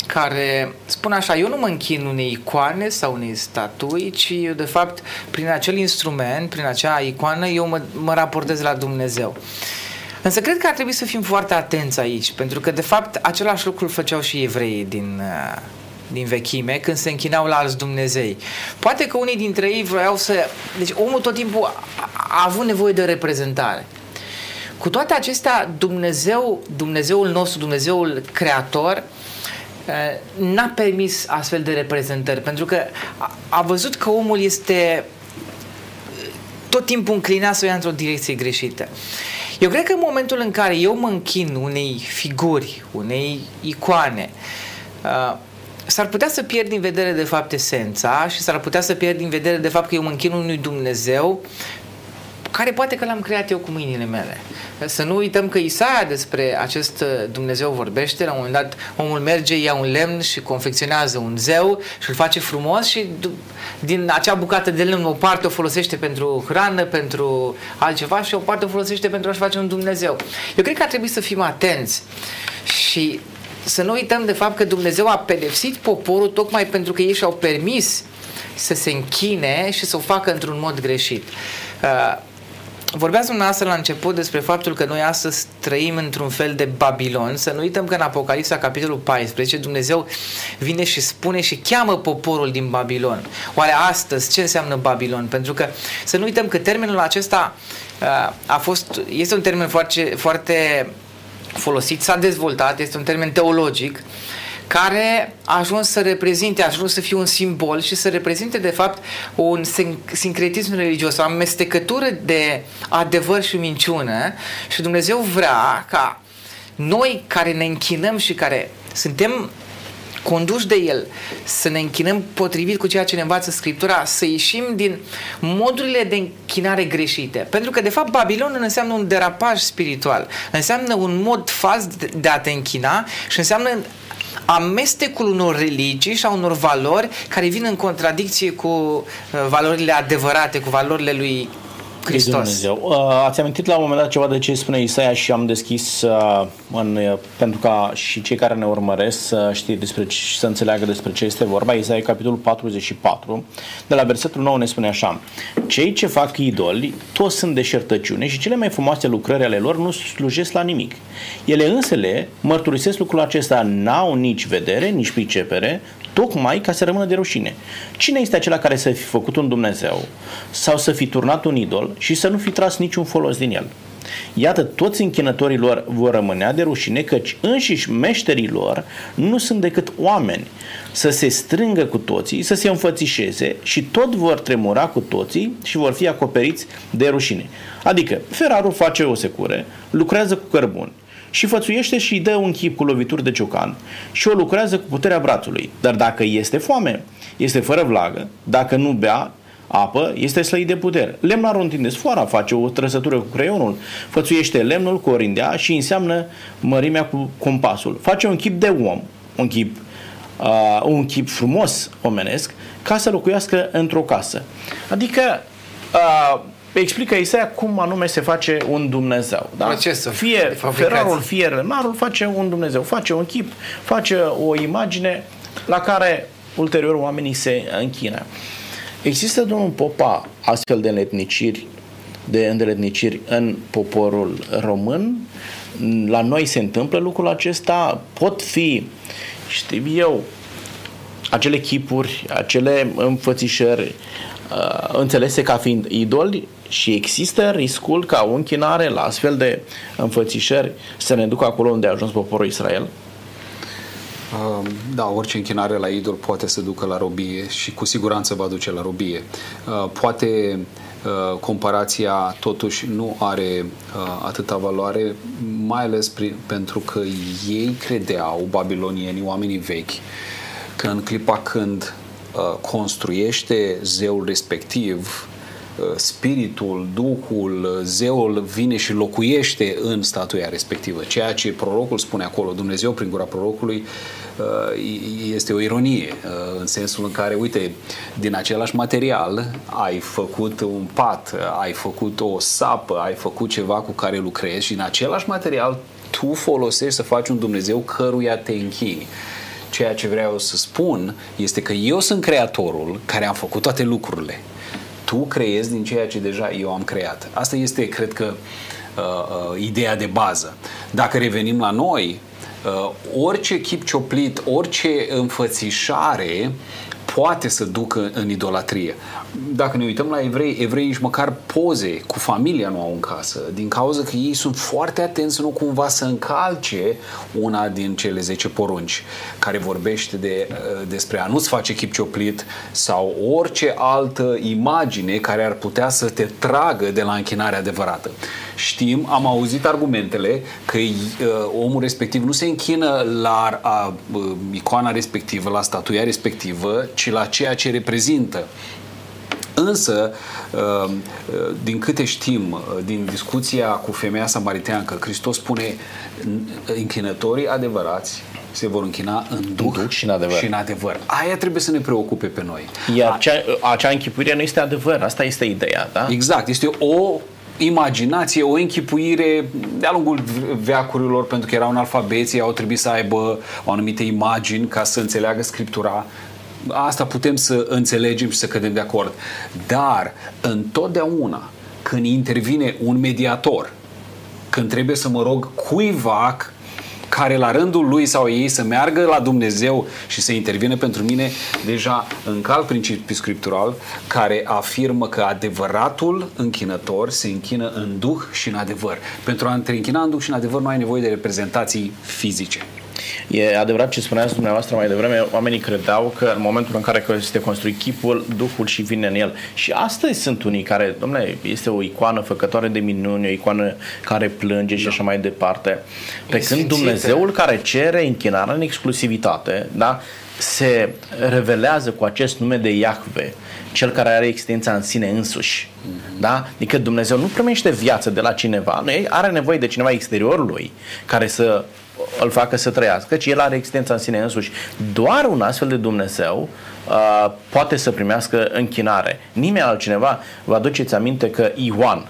Speaker 2: care spun așa, eu nu mă închin unei icoane sau unei statui, ci eu de fapt prin acel instrument, prin acea icoană, eu mă, mă raportez la Dumnezeu. Însă cred că ar trebui să fim foarte atenți aici, pentru că de fapt același lucru făceau și evreii din, uh, din vechime când se închinau la alți Dumnezei. Poate că unii dintre ei vreau să... Deci omul tot timpul a, a avut nevoie de reprezentare. Cu toate acestea, Dumnezeu, Dumnezeul nostru, Dumnezeul creator, eh, n-a permis astfel de reprezentări, pentru că a văzut că omul este eh, tot timpul înclinat să o ia într-o direcție greșită. Eu cred că în momentul în care eu mă închin unei figuri, unei icoane, eh, s-ar putea să pierd din vedere de fapt esența și s-ar putea să pierd din vedere de fapt că eu mă închin unui Dumnezeu care poate că l-am creat eu cu mâinile mele. Să nu uităm că Isaia despre acest uh, Dumnezeu vorbește, la un moment dat omul merge, ia un lemn și confecționează un zeu și îl face frumos și din acea bucată de lemn o parte o folosește pentru hrană, pentru altceva și o parte o folosește pentru a-și face un Dumnezeu. Eu cred că ar trebui să fim atenți și să nu uităm de fapt că Dumnezeu a pedepsit poporul tocmai pentru că ei și-au permis să se închine și să o facă într-un mod greșit. Uh, Vorbeați dumneavoastră la început despre faptul că noi astăzi trăim într-un fel de Babilon. Să nu uităm că în Apocalipsa, capitolul 14, Dumnezeu vine și spune și cheamă poporul din Babilon. Oare astăzi ce înseamnă Babilon? Pentru că să nu uităm că termenul acesta uh, a fost, este un termen foarte, foarte folosit, s-a dezvoltat, este un termen teologic care a ajuns să reprezinte, a ajuns să fie un simbol și să reprezinte de fapt un sincretism religios, o amestecătură de adevăr și minciună și Dumnezeu vrea ca noi care ne închinăm și care suntem conduși de El, să ne închinăm potrivit cu ceea ce ne învață Scriptura, să ieșim din modurile de închinare greșite. Pentru că, de fapt, Babilon înseamnă un derapaj spiritual, înseamnă un mod fals de a te închina și înseamnă amestecul unor religii și a unor valori care vin în contradicție cu uh, valorile adevărate, cu valorile lui Hristos.
Speaker 1: Dumnezeu. Uh, ați amintit la un moment dat ceva de ce spune Isaia și am deschis uh, în, pentru ca și cei care ne urmăresc să știe despre să înțeleagă despre ce este vorba. Isaia capitolul 44, de la versetul 9 ne spune așa. Cei ce fac idoli, toți sunt deșertăciune și cele mai frumoase lucrări ale lor nu slujesc la nimic. Ele însele mărturisesc lucrul acesta, n-au nici vedere, nici pricepere, tocmai ca să rămână de rușine. Cine este acela care să fi făcut un Dumnezeu sau să fi turnat un idol și să nu fi tras niciun folos din el? Iată, toți închinătorii lor vor rămânea de rușine, căci înșiși meșterii lor nu sunt decât oameni să se strângă cu toții, să se înfățișeze și tot vor tremura cu toții și vor fi acoperiți de rușine. Adică, ferarul face o secure, lucrează cu cărbuni, și fățuiește și îi dă un chip cu lovituri de ciocan și o lucrează cu puterea brațului. Dar dacă este foame, este fără vlagă, dacă nu bea apă, este slăit de putere. Lemnarul întinde sfoara, face o trăsătură cu creionul, fățuiește lemnul cu orindea și înseamnă mărimea cu compasul. Face un chip de om, un chip, uh, un chip frumos omenesc, ca să locuiască într-o casă. Adică uh, explică Isaia cum anume se face un Dumnezeu. Da?
Speaker 2: Procesul
Speaker 1: fie ferarul, fie rănarul face un Dumnezeu, face un chip, face o imagine la care ulterior oamenii se închină. Există, domnul Popa, astfel de înletniciri, de îndeletniciri în poporul român? La noi se întâmplă lucrul acesta? Pot fi, știu eu, acele chipuri, acele înfățișări uh, înțelese ca fiind idoli și există riscul ca o închinare la astfel de înfățișări să ne ducă acolo unde a ajuns poporul Israel?
Speaker 3: Um, da, orice închinare la idol poate să ducă la robie și cu siguranță va duce la robie. Uh, poate uh, comparația totuși nu are uh, atâta valoare, mai ales pentru că ei credeau, babilonienii, oamenii vechi, că în clipa când construiește zeul respectiv, spiritul, Duhul, Zeul vine și locuiește în statuia respectivă. Ceea ce prorocul spune acolo, Dumnezeu prin gura prorocului, este o ironie în sensul în care, uite, din același material ai făcut un pat, ai făcut o sapă, ai făcut ceva cu care lucrezi și în același material tu folosești să faci un Dumnezeu căruia te închini. Ceea ce vreau să spun este că eu sunt creatorul care am făcut toate lucrurile. Tu creezi din ceea ce deja eu am creat. Asta este, cred că, uh, uh, ideea de bază. Dacă revenim la noi, uh, orice chip cioplit, orice înfățișare poate să ducă în idolatrie. Dacă ne uităm la evrei, evreii nici măcar poze cu familia nu au în casă, din cauza că ei sunt foarte atenți nu cumva să încalce una din cele 10 porunci, care vorbește de, uh, despre a nu-ți face chip cioplit sau orice altă imagine care ar putea să te tragă de la închinarea adevărată. Știm, am auzit argumentele că uh, omul respectiv nu se închină la a, uh, icoana respectivă, la statuia respectivă, ci la ceea ce reprezintă. Însă, uh, uh, din câte știm, uh, din discuția cu femeia samariteancă, Hristos spune închinătorii adevărați se vor închina în duh, duh
Speaker 1: și, în adevăr.
Speaker 3: și în adevăr. Aia trebuie să ne preocupe pe noi.
Speaker 1: Iar acea, acea închipuire nu este adevăr, asta este ideea, da?
Speaker 3: Exact, este o imaginație, o închipuire de-a lungul veacurilor, pentru că erau analfabeții, au trebuit să aibă o anumite imagini ca să înțeleagă Scriptura asta putem să înțelegem și să cădem de acord. Dar întotdeauna când intervine un mediator, când trebuie să mă rog cuiva care la rândul lui sau ei să meargă la Dumnezeu și să intervină pentru mine, deja încalc principiul scriptural care afirmă că adevăratul închinător se închină în duh și în adevăr. Pentru a te închina în duh și în adevăr nu ai nevoie de reprezentații fizice.
Speaker 1: E adevărat ce spuneați dumneavoastră mai devreme, oamenii credeau că în momentul în care este construit chipul, Duhul și vine în el. Și astăzi sunt unii care, domnule, este o icoană făcătoare de minuni, o icoană care plânge și da. așa mai departe. Pe e când Dumnezeul care cere închinarea în exclusivitate, da, se revelează cu acest nume de Iahve, cel care are existența în sine însuși. Mm-hmm. Da? Adică Dumnezeu nu primește viață de la cineva, nu are nevoie de cineva exteriorul lui care să îl facă să trăiască, ci el are existența în sine însuși. Doar un astfel de Dumnezeu uh, poate să primească închinare. Nimeni altcineva, vă aduceți aminte că Ioan,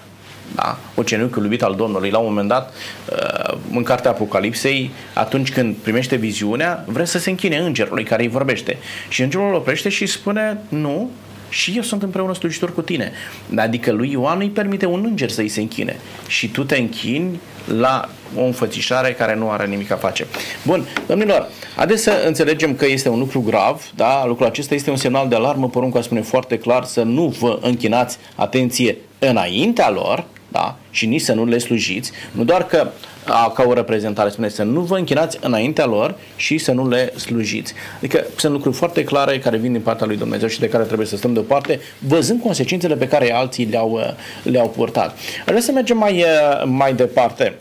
Speaker 1: da, ucenicul iubit al Domnului, la un moment dat, uh, în cartea Apocalipsei, atunci când primește viziunea, vrea să se închine îngerului care îi vorbește. Și îngerul îl oprește și spune, nu, și eu sunt împreună slujitor cu tine. Adică lui Ioan îi permite un înger să-i se închine. Și tu te închini la o înfățișare care nu are nimic a face. Bun, domnilor, haideți să înțelegem că este un lucru grav, da? Lucrul acesta este un semnal de alarmă, porunca spune foarte clar să nu vă închinați, atenție, înaintea lor, da? și nici să nu le slujiți, nu doar că a, ca o reprezentare spune să nu vă închinați înaintea lor și să nu le slujiți. Adică sunt lucruri foarte clare care vin din partea lui Dumnezeu și de care trebuie să stăm deoparte, văzând consecințele pe care alții le-au, le-au purtat. Aș vrea să mergem mai, mai departe.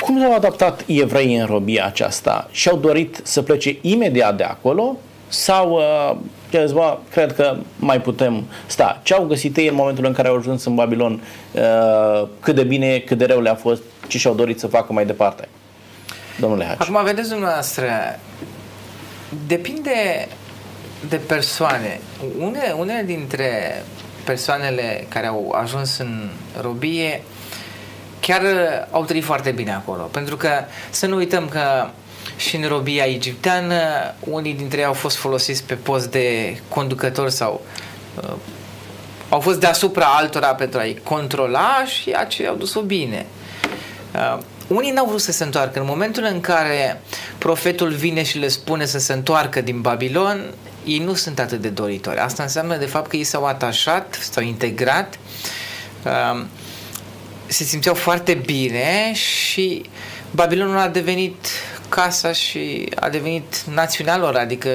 Speaker 1: Cum s-au adaptat evreii în robia aceasta? Și-au dorit să plece imediat de acolo sau uh, zis, bă, cred că mai putem sta. Ce au găsit ei în momentul în care au ajuns în Babilon? Uh, cât de bine, cât de rău le-a fost? Ce și-au dorit să facă mai departe? Domnule Haci.
Speaker 2: Acum, vedeți dumneavoastră, depinde de persoane. Une, unele dintre persoanele care au ajuns în robie chiar au trăit foarte bine acolo. Pentru că să nu uităm că și în robia egipteană, unii dintre ei au fost folosiți pe post de conducător sau uh, au fost deasupra altora pentru a-i controla și aceia au dus-o bine. Uh, unii n-au vrut să se întoarcă. În momentul în care profetul vine și le spune să se întoarcă din Babilon, ei nu sunt atât de doritori. Asta înseamnă de fapt că ei s-au atașat, s-au integrat, uh, se simțeau foarte bine și Babilonul a devenit casa și a devenit național lor, adică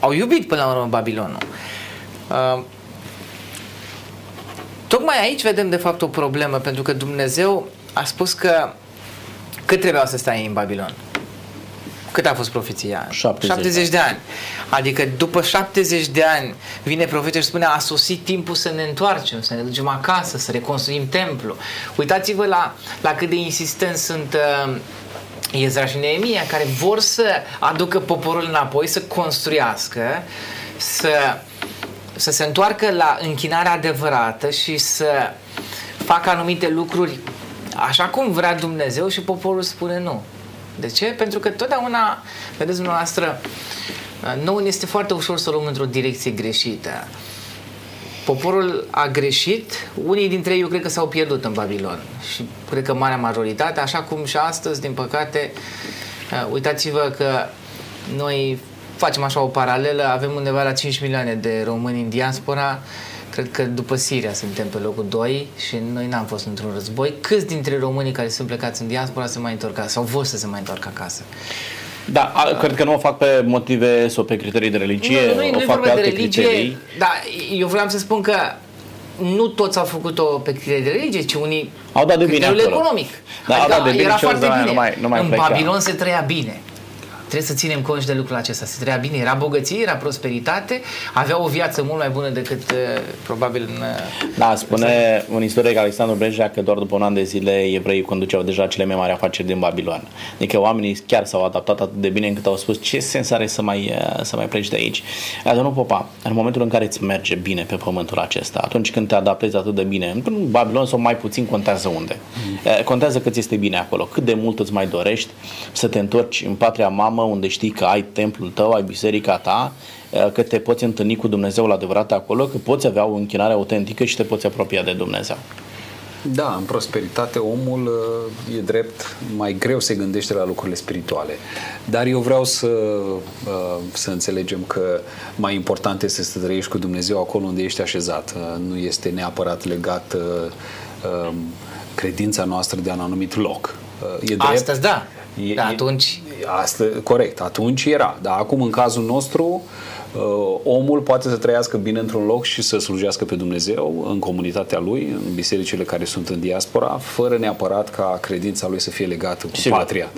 Speaker 2: au iubit până la urmă Babilonul. Uh, tocmai aici vedem de fapt o problemă, pentru că Dumnezeu a spus că cât trebuiau să stai în Babilon? Cât a fost profeția?
Speaker 1: 70
Speaker 2: 70 de ani. Adică după 70 de ani vine profetul și spune a sosit timpul să ne întoarcem, să ne ducem acasă, să reconstruim templu. Uitați-vă la, la cât de insistenți sunt uh, Ezra și Neemia, care vor să aducă poporul înapoi, să construiască, să, să se întoarcă la închinarea adevărată și să facă anumite lucruri așa cum vrea Dumnezeu și poporul spune nu. De ce? Pentru că totdeauna, vedeți dumneavoastră, nouă este foarte ușor să o luăm într-o direcție greșită. Poporul a greșit, unii dintre ei eu cred că s-au pierdut în Babilon și cred că marea majoritate, așa cum și astăzi, din păcate, uh, uitați-vă că noi facem așa o paralelă, avem undeva la 5 milioane de români în diaspora, cred că după Siria suntem pe locul 2 și noi n-am fost într-un război. Câți dintre românii care sunt plecați în diaspora se mai întorc acasă sau vor să se mai întoarcă acasă?
Speaker 1: Da, a, cred că nu o fac pe motive sau pe criterii de religie,
Speaker 2: nu, nu, nu
Speaker 1: o fac pe
Speaker 2: de
Speaker 1: alte
Speaker 2: religie,
Speaker 1: criterii.
Speaker 2: Da, eu vreau să spun că nu toți au făcut-o pe criterii de religie, ci unii
Speaker 1: Au dat de bine
Speaker 2: criteriul
Speaker 1: acolo.
Speaker 2: economic.
Speaker 1: Da, au
Speaker 2: adică
Speaker 1: dat de bine
Speaker 2: era
Speaker 1: și au
Speaker 2: foarte
Speaker 1: zis,
Speaker 2: bine.
Speaker 1: "Nu mai- nu mai
Speaker 2: în
Speaker 1: pleca."
Speaker 2: Babilon se trăia bine. Trebuie să ținem cont și de lucrul acesta. Se trăia bine, era bogăție, era prosperitate, avea o viață mult mai bună decât uh, probabil în... uh,
Speaker 1: Da, spune un istoric Alexandru Brejea că doar după un an de zile evreii conduceau deja cele mai mari afaceri din Babilon. Adică oamenii chiar s-au adaptat atât de bine încât au spus ce sens are să mai, uh, să mai pleci de aici. Dar domnul Popa, în momentul în care îți merge bine pe pământul acesta, atunci când te adaptezi atât de bine, în Babilon sau mai puțin contează unde. Mm. Contează că ți este bine acolo, cât de mult îți mai dorești să te întorci în patria mamă unde știi că ai templul tău, ai biserica ta, uh, că te poți întâlni cu Dumnezeul adevărat acolo, că poți avea o închinare autentică și te poți apropia de Dumnezeu.
Speaker 3: Da, în prosperitate omul uh, e drept, mai greu se gândește la lucrurile spirituale. Dar eu vreau să, uh, să înțelegem că mai important este să trăiești cu Dumnezeu acolo unde ești așezat. Uh, Nu este neapărat legat um, credința noastră de un anumit loc. E drept,
Speaker 2: Astăzi, da.
Speaker 3: E-
Speaker 2: da
Speaker 3: e-
Speaker 2: atunci...
Speaker 3: Asta, corect, atunci era. Dar acum, în cazul nostru, uh, omul poate să trăiască bine într-un loc și să slujească pe Dumnezeu în comunitatea lui, în bisericile care sunt în diaspora, fără neapărat ca credința lui să fie legată cu
Speaker 1: Sigur.
Speaker 3: patria.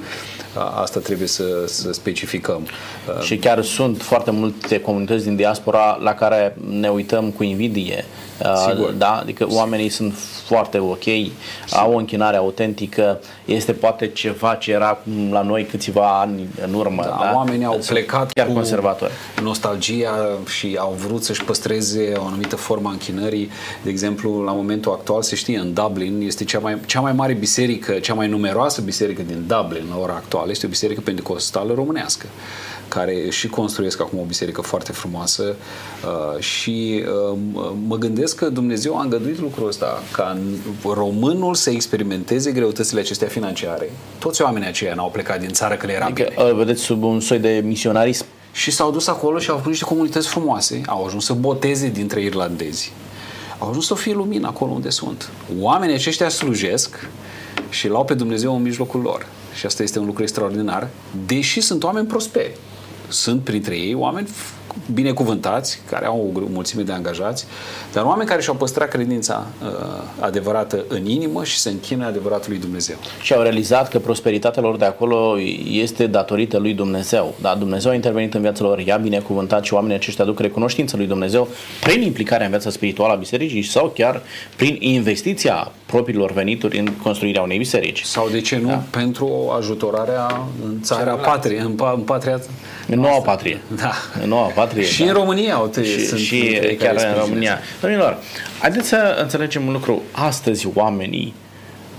Speaker 3: Uh, Asta trebuie să, să specificăm. Uh,
Speaker 1: Și chiar sunt foarte multe comunități din diaspora la care ne uităm cu invidie. Uh,
Speaker 3: Sigur.
Speaker 1: Da? Adică oamenii sunt foarte ok, au o închinare autentică, este poate ceva ce era cum la noi câțiva ani în urmă.
Speaker 3: Da,
Speaker 1: Da?
Speaker 3: oamenii au
Speaker 1: Sunt
Speaker 3: plecat
Speaker 1: chiar
Speaker 3: cu
Speaker 1: conservatori.
Speaker 3: nostalgia și au vrut să-și păstreze o anumită formă a închinării. De exemplu, la momentul actual se știe, în Dublin este cea mai, cea mai mare biserică, cea mai numeroasă biserică din Dublin la ora actuală, este o biserică pentecostală românească care și construiesc acum o biserică foarte frumoasă uh, și uh, m- mă gândesc că Dumnezeu a îngăduit lucrul ăsta ca în- românul să experimenteze greutățile acestea financiare. Toți oamenii aceia n-au plecat din țară că le era
Speaker 1: Adică,
Speaker 3: bine.
Speaker 1: uh, vedeți, sub un soi de misionarism.
Speaker 3: Și s-au dus acolo și au făcut niște comunități frumoase, au ajuns să boteze dintre irlandezi. Au ajuns să fie lumină acolo unde sunt. Oamenii aceștia slujesc și îl au pe Dumnezeu în mijlocul lor. Și asta este un lucru extraordinar, deși sunt oameni prosperi. Sunt printre ei oameni f- binecuvântați, care au o gr- mulțime de angajați, dar oameni care și-au păstrat credința uh, adevărată în inimă și se închină adevăratului Dumnezeu.
Speaker 1: și au realizat că prosperitatea lor de acolo este datorită lui Dumnezeu. Da, Dumnezeu a intervenit în viața lor, i-a binecuvântat și oamenii aceștia aduc recunoștință lui Dumnezeu prin implicarea în viața spirituală a bisericii sau chiar prin investiția propriilor venituri în construirea unei biserici.
Speaker 3: Sau de ce nu, da. pentru ajutorarea în țara patrie, în, pa- în patria
Speaker 1: În noua patrie.
Speaker 3: Da.
Speaker 1: În noua patrie.
Speaker 3: Și
Speaker 1: da.
Speaker 3: în România au te,
Speaker 1: și,
Speaker 3: sunt
Speaker 1: și
Speaker 3: între ei
Speaker 1: chiar
Speaker 3: care
Speaker 1: în
Speaker 3: sprijină.
Speaker 1: România. Domnilor, haideți să înțelegem un lucru. Astăzi oamenii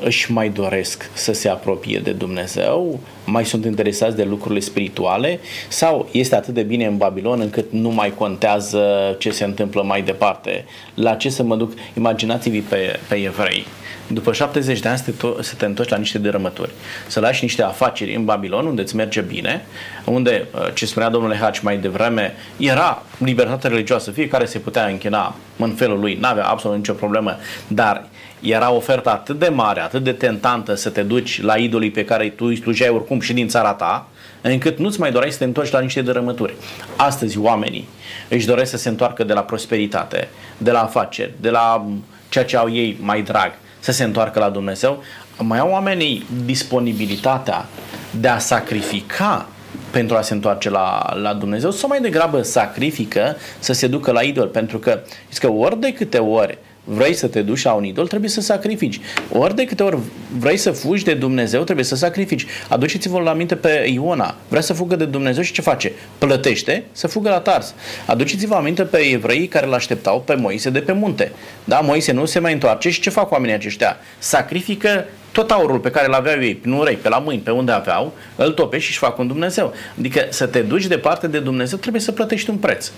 Speaker 1: își mai doresc să se apropie de Dumnezeu, mai sunt interesați de lucrurile spirituale? Sau este atât de bine în Babilon încât nu mai contează ce se întâmplă mai departe? La ce să mă duc? Imaginați-vi pe, pe evrei. După 70 de ani să te, to- să te întorci la niște dărâmături, să lași niște afaceri în Babilon unde îți merge bine, unde, uh, ce spunea domnule Haci mai devreme, era libertate religioasă, fiecare se putea închina în felul lui, n-avea absolut nicio problemă, dar era oferta atât de mare, atât de tentantă să te duci la idolii pe care tu îi slujeai oricum și din țara ta, încât nu-ți mai doreai să te întorci la niște dărâmături. Astăzi oamenii își doresc să se întoarcă de la prosperitate, de la afaceri, de la m, ceea ce au ei mai drag, să se întoarcă la Dumnezeu, mai au oamenii disponibilitatea de a sacrifica pentru a se întoarce la, la Dumnezeu sau mai degrabă sacrifică să se ducă la idol? Pentru că, că ori de câte ori vrei să te duci la un idol, trebuie să sacrifici. Ori de câte ori vrei să fugi de Dumnezeu, trebuie să sacrifici. Aduceți-vă la minte pe Iona. Vrea să fugă de Dumnezeu și ce face? Plătește să fugă la Tars. Aduceți-vă aminte pe evreii care îl așteptau pe Moise de pe munte. Da, Moise nu se mai întoarce și ce fac oamenii aceștia? Sacrifică tot aurul pe care îl aveau ei, nu urei, pe la mâini, pe unde aveau, îl tope și își fac un Dumnezeu. Adică să te duci departe de Dumnezeu trebuie să plătești un preț.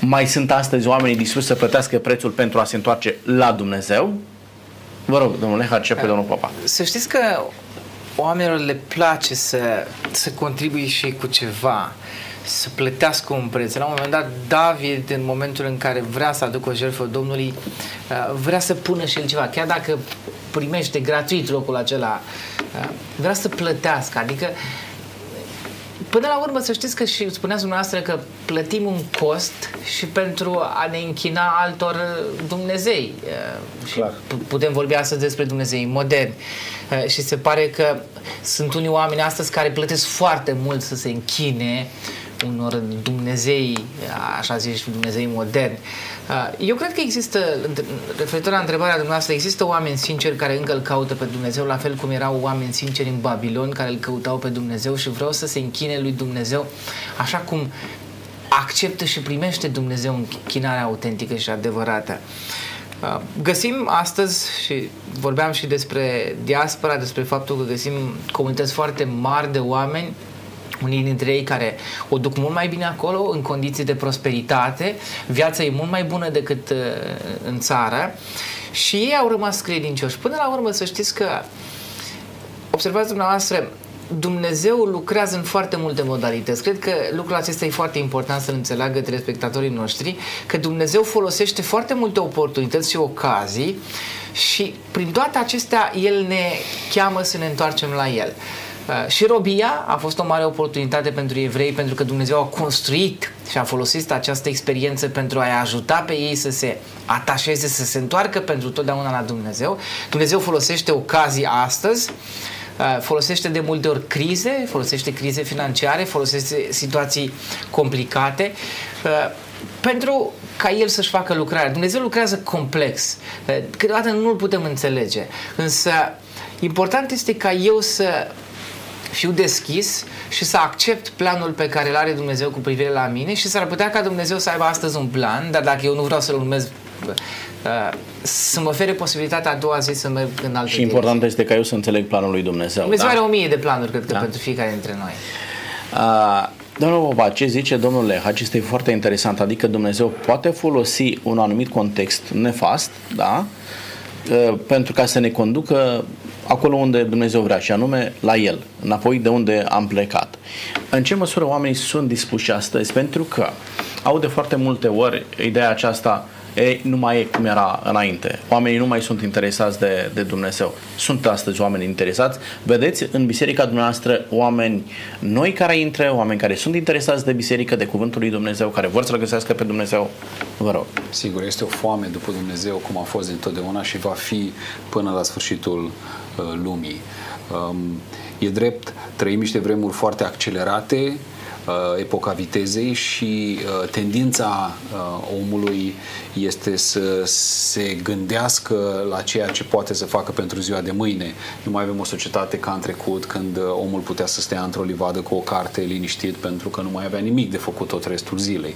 Speaker 1: Mai sunt astăzi oamenii dispuși să plătească prețul pentru a se întoarce la Dumnezeu? Vă rog, domnule Harcea, pe domnul Papa.
Speaker 2: Să știți că oamenilor le place să, să contribuie și cu ceva, să plătească un preț. La un moment dat, David, în momentul în care vrea să aducă o jertfă Domnului, uh, vrea să pună și el ceva. Chiar dacă primește gratuit locul acela, uh, vrea să plătească. Adică Până la urmă să știți că și spuneați dumneavoastră că plătim un cost și pentru a ne închina altor Dumnezei. Uh, și putem vorbi astăzi despre Dumnezei moderni. Uh, și se pare că sunt unii oameni astăzi care plătesc foarte mult să se închine unor Dumnezei, așa zici, Dumnezei moderni. Uh, eu cred că există, referitor la întrebarea dumneavoastră, există oameni sinceri care încă îl caută pe Dumnezeu, la fel cum erau oameni sinceri în Babilon care îl căutau pe Dumnezeu și vreau să se închine lui Dumnezeu, așa cum acceptă și primește Dumnezeu închinarea autentică și adevărată. Uh, găsim astăzi, și vorbeam și despre diaspora, despre faptul că găsim comunități foarte mari de oameni unii dintre ei care o duc mult mai bine acolo, în condiții de prosperitate, viața e mult mai bună decât uh, în țară și ei au rămas credincioși. Până la urmă să știți că, observați dumneavoastră, Dumnezeu lucrează în foarte multe modalități. Cred că lucrul acesta e foarte important să-l înțeleagă telespectatorii noștri, că Dumnezeu folosește foarte multe oportunități și ocazii și prin toate acestea El ne cheamă să ne întoarcem la El. Uh, și robia a fost o mare oportunitate pentru evrei pentru că Dumnezeu a construit și a folosit această experiență pentru a-i ajuta pe ei să se atașeze, să se întoarcă pentru totdeauna la Dumnezeu. Dumnezeu folosește ocazii astăzi uh, folosește de multe ori crize, folosește crize financiare, folosește situații complicate uh, pentru ca el să-și facă lucrarea. Dumnezeu lucrează complex. Câteodată nu-l putem înțelege. Însă important este ca eu să fiu deschis și să accept planul pe care îl are Dumnezeu cu privire la mine și s-ar putea ca Dumnezeu să aibă astăzi un plan, dar dacă eu nu vreau să-l urmez uh, să mă ofere posibilitatea a doua zi să merg în alte
Speaker 1: Și important este ca eu să înțeleg planul lui Dumnezeu.
Speaker 2: Dumnezeu da? are o mie de planuri, cred că, da? pentru fiecare dintre noi.
Speaker 1: Uh, domnul Boba, ce zice domnul Lehaci este foarte interesant, adică Dumnezeu poate folosi un anumit context nefast, da? Uh, pentru ca să ne conducă acolo unde Dumnezeu vrea și anume la El, înapoi de unde am plecat. În ce măsură oamenii sunt dispuși astăzi? Pentru că au de foarte multe ori ideea aceasta ei, nu mai e cum era înainte. Oamenii nu mai sunt interesați de, de Dumnezeu. Sunt astăzi oameni interesați. Vedeți în biserica dumneavoastră oameni noi care intră, oameni care sunt interesați de biserică, de cuvântul lui Dumnezeu, care vor să-L găsească pe Dumnezeu. Vă rog.
Speaker 3: Sigur, este o foame după Dumnezeu, cum a fost întotdeauna și va fi până la sfârșitul uh, lumii. Um, e drept, trăim niște vremuri foarte accelerate, Uh, epoca vitezei și uh, tendința uh, omului este să se gândească la ceea ce poate să facă pentru ziua de mâine. Nu mai avem o societate ca în trecut, când omul putea să stea într-o livadă cu o carte liniștit pentru că nu mai avea nimic de făcut tot restul zilei.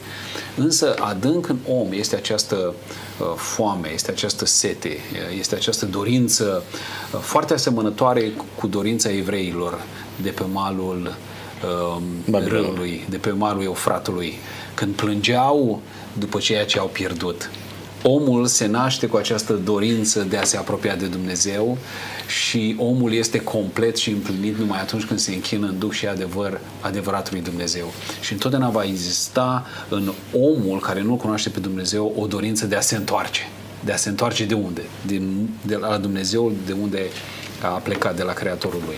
Speaker 3: Însă adânc în om este această foame, este această sete, este această dorință foarte asemănătoare cu dorința evreilor de pe malul uh, râului, de pe malul Eufratului, când plângeau după ceea ce au pierdut. Omul se naște cu această dorință de a se apropia de Dumnezeu și omul este complet și împlinit numai atunci când se închină în duc și adevăr adevăratului Dumnezeu. Și întotdeauna va exista în omul care nu-L cunoaște pe Dumnezeu o dorință de a se întoarce. De a se întoarce de unde? Din, de la Dumnezeu, de unde a plecat, de la Creatorul lui.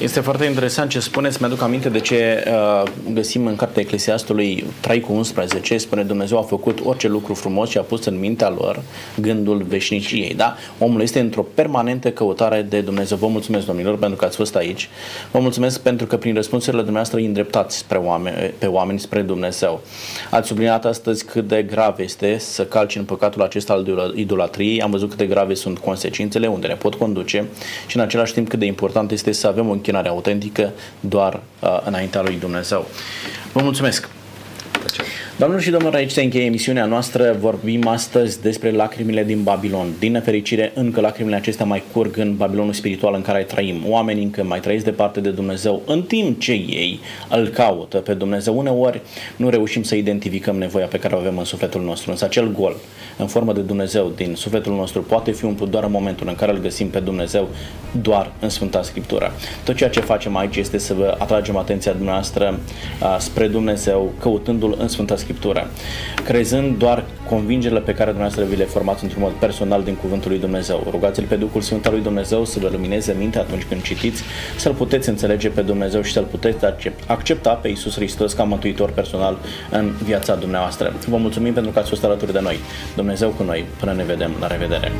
Speaker 1: Este foarte interesant ce spuneți. Mi-aduc aminte de ce uh, găsim în cartea Eclesiastului 3 cu 11. Spune Dumnezeu a făcut orice lucru frumos și a pus în mintea lor gândul veșniciei. Da? Omul este într-o permanentă căutare de Dumnezeu. Vă mulțumesc, domnilor, pentru că ați fost aici. Vă mulțumesc pentru că prin răspunsurile dumneavoastră îi îndreptați spre oameni, pe oameni spre Dumnezeu. Ați subliniat astăzi cât de grav este să calci în păcatul acesta al idolatriei. Am văzut cât de grave sunt consecințele, unde ne pot conduce și în același timp cât de important este să avem o închinare autentică doar uh, înaintea lui Dumnezeu. Vă mulțumesc! Doamnelor și domnilor, aici se încheie emisiunea noastră. Vorbim astăzi despre lacrimile din Babilon. Din nefericire, încă lacrimile acestea mai curg în Babilonul spiritual în care trăim. Oamenii încă mai trăiesc departe de Dumnezeu, în timp ce ei îl caută pe Dumnezeu. Uneori nu reușim să identificăm nevoia pe care o avem în sufletul nostru, însă acel gol în formă de Dumnezeu din sufletul nostru poate fi umplut doar în momentul în care îl găsim pe Dumnezeu doar în Sfânta Scriptură. Tot ceea ce facem aici este să vă atragem atenția dumneavoastră spre Dumnezeu, căutându-L în Sfânta Scriptură, crezând doar convingerile pe care dumneavoastră vi le formați într-un mod personal din Cuvântul lui Dumnezeu. Rugați-L pe Duhul Sfânt al lui Dumnezeu să vă lumineze mintea atunci când citiți, să-L puteți înțelege pe Dumnezeu și să-L puteți accepta pe Isus Hristos ca mântuitor personal în viața dumneavoastră. Vă mulțumim pentru că ați fost alături de noi. Dumnezeu cu noi. Până ne vedem. La revedere!